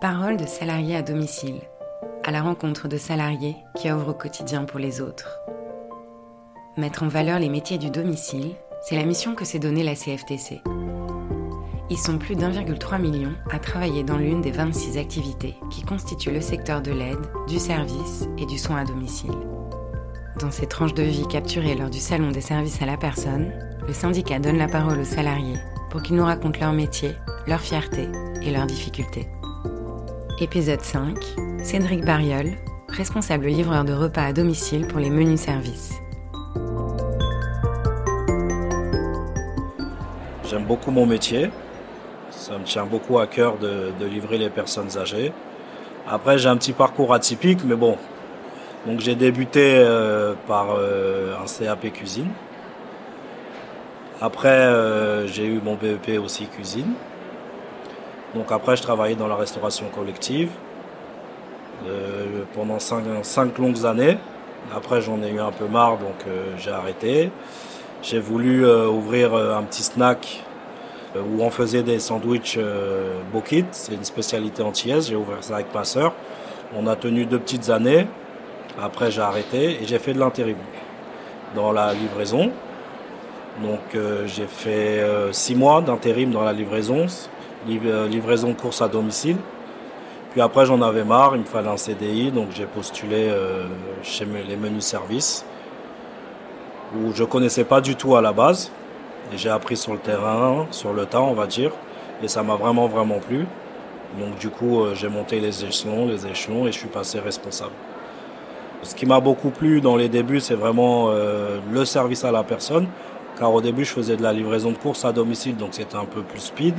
Parole de salariés à domicile, à la rencontre de salariés qui œuvrent au quotidien pour les autres. Mettre en valeur les métiers du domicile, c'est la mission que s'est donnée la CFTC. Ils sont plus d'1,3 million à travailler dans l'une des 26 activités qui constituent le secteur de l'aide, du service et du soin à domicile. Dans ces tranches de vie capturées lors du Salon des services à la personne, le syndicat donne la parole aux salariés pour qu'ils nous racontent leur métier, leur fierté et leurs difficultés. Épisode 5. Cédric Bariol, responsable livreur de repas à domicile pour les menus services. J'aime beaucoup mon métier. Ça me tient beaucoup à cœur de, livrer les personnes âgées. Après, j'ai un petit parcours atypique, mais bon. Donc, j'ai débuté euh, par euh, un CAP cuisine. Après, euh, j'ai eu mon BEP aussi cuisine. Donc après, je travaillais dans la restauration collective pendant cinq, longues années. Après, j'en ai eu un peu marre, donc j'ai arrêté. J'ai voulu ouvrir un petit snack euh, où on faisait des sandwichs euh, Bokit, c'est une spécialité antillaise, j'ai ouvert ça avec ma soeur. On a tenu deux petites années, après j'ai arrêté et j'ai fait de l'intérim dans la livraison. Donc euh, j'ai fait six mois d'intérim dans la livraison, livraison course à domicile. Puis après j'en avais marre, il me fallait un CDI, donc j'ai postulé chez les menus services, où je ne connaissais pas du tout à la base. Et j'ai appris sur le terrain, sur le temps, on va dire. Et ça m'a vraiment, vraiment plu. Donc du coup, euh, j'ai monté les échelons, les échelons et je suis passé responsable. Ce qui m'a beaucoup plu dans les débuts, c'est vraiment euh, le service à la personne. Car au début, je faisais de la livraison de courses à domicile, donc c'était un peu plus speed.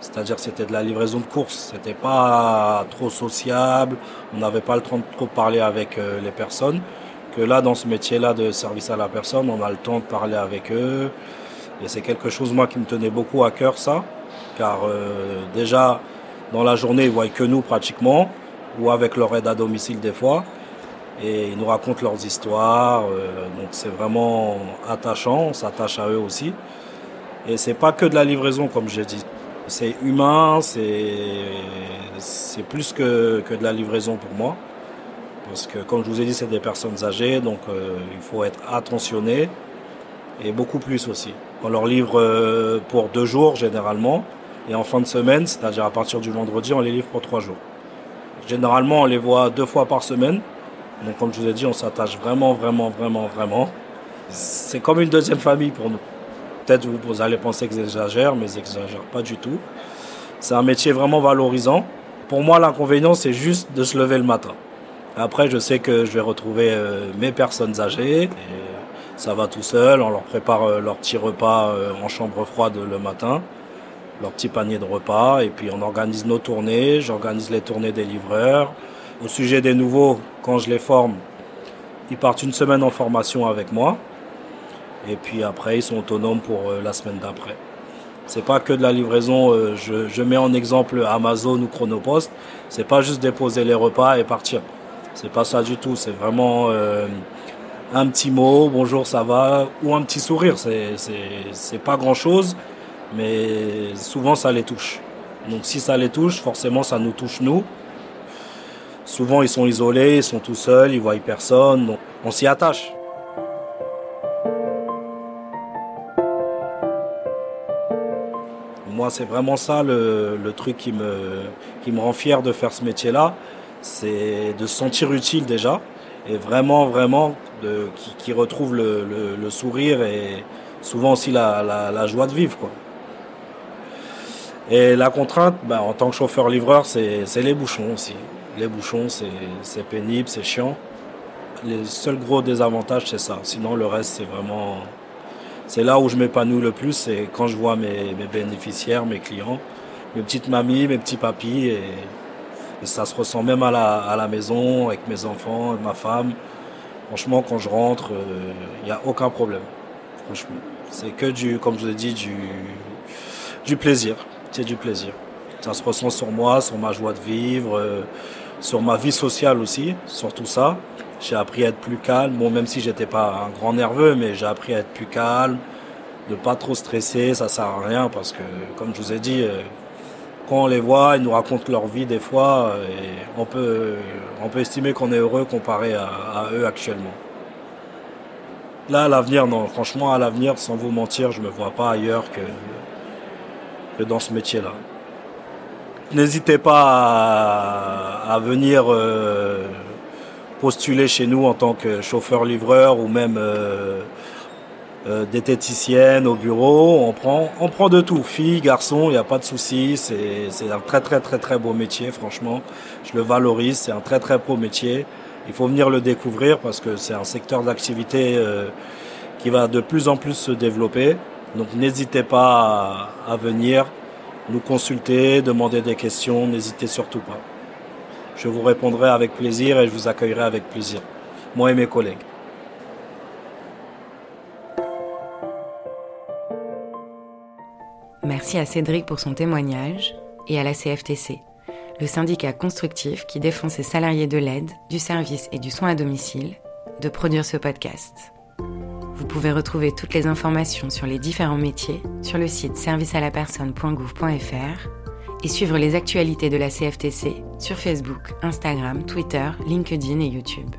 C'est-à-dire c'était de la livraison de courses. C'était pas trop sociable. On n'avait pas le temps de trop parler avec euh, les personnes. Que là, dans ce métier-là de service à la personne, on a le temps de parler avec eux. Et c'est quelque chose, moi, qui me tenait beaucoup à cœur, ça. Car euh, déjà, dans la journée, ils voient que nous pratiquement, ou avec leur aide à domicile des fois. Et ils nous racontent leurs histoires. Euh, donc c'est vraiment attachant, on s'attache à eux aussi. Et c'est pas que de la livraison, comme j'ai dit. C'est humain, c'est plus que, de la livraison pour moi. Parce que, comme je vous ai dit, c'est des personnes âgées, donc euh, il faut être attentionné et beaucoup plus aussi. On leur livre euh, pour deux jours généralement. Et en fin de semaine, c'est-à-dire à partir du vendredi, on les livre pour trois jours. Généralement, on les voit deux fois par semaine. Donc comme je vous ai dit, on s'attache vraiment, vraiment, vraiment, vraiment. C'est comme une deuxième famille pour nous. Peut-être vous, allez penser que j'exagère, mais j'exagère pas du tout. C'est un métier vraiment valorisant. Pour moi, l'inconvénient, c'est juste de se lever le matin. Après, je sais que je vais retrouver euh, mes personnes âgées. Ça va tout seul, on leur prépare euh, leur petit repas euh, en chambre froide le matin, leur petit panier de repas, et puis on organise nos tournées, j'organise les tournées des livreurs. Au sujet des nouveaux, quand je les forme, ils partent une semaine en formation avec moi, et puis après ils sont autonomes pour euh, la semaine d'après. C'est pas que de la livraison, je, mets en exemple Amazon ou Chronopost, c'est pas juste déposer les repas et partir. C'est pas ça du tout, c'est vraiment un petit mot, bonjour, ça va, ou un petit sourire. C'est pas grand chose, mais souvent ça les touche. Donc si ça les touche, forcément ça nous touche nous. Souvent ils sont isolés, ils sont tout seuls, ils voient personne, donc on s'y attache. C'est vraiment ça le, le, truc qui me, rend fier de faire ce métier-là, c'est de se sentir utile déjà et vraiment, vraiment, qui, retrouve le, sourire et souvent aussi la, joie de vivre. Et la contrainte, ben, en tant que chauffeur-livreur, c'est les bouchons aussi. Les bouchons, c'est pénible, c'est chiant. Les seuls gros désavantages, c'est ça. Sinon, le reste, c'est vraiment. C'est là où je m'épanouis le plus, c'est quand je vois mes, bénéficiaires, mes clients, mes petites mamies, mes petits papis. Et, ça se ressent même à la, maison, avec mes enfants, ma femme. Franchement, quand je rentre, il euh, n'y a aucun problème. Franchement. C'est que du, comme je vous ai dit, du, du plaisir. C'est du plaisir. Ça se ressent sur moi, sur ma joie de vivre, euh, sur ma vie sociale aussi, sur tout ça. J'ai appris à être plus calme. Bon, même si j'étais pas un grand nerveux, mais j'ai appris à être plus calme, de pas trop stresser. Ça sert à rien parce que, comme je vous ai dit, euh, quand on les voit, ils nous racontent leur vie des fois, et on peut, on peut estimer qu'on est heureux comparé à, eux actuellement. Là, à l'avenir, non. Franchement, à l'avenir, sans vous mentir, je me vois pas ailleurs que, que dans ce métier-là. N'hésitez pas à, venir euh, postuler chez nous en tant que chauffeur-livreur ou même euh, euh, diététicienne au bureau. On prend, on prend de tout, filles, garçons, il n'y a pas de souci. C'est un très très très très beau métier, franchement. Je le valorise, c'est un très très beau métier. Il faut venir le découvrir parce que c'est un secteur d'activité euh, qui va de plus en plus se développer. Donc n'hésitez pas à, à venir nous consulter, demander des questions, n'hésitez surtout pas. Je vous répondrai avec plaisir et je vous accueillerai avec plaisir, moi et mes collègues. Merci à Cédric pour son témoignage et à la CFTC, le syndicat constructif qui défend ses salariés de l'aide, du service et du soin à domicile, de produire ce podcast. Vous pouvez retrouver toutes les informations sur les différents métiers sur le site servicealapersonne.gouv.fr et suivre les actualités de la CFTC sur Facebook, Instagram, Twitter, LinkedIn et YouTube.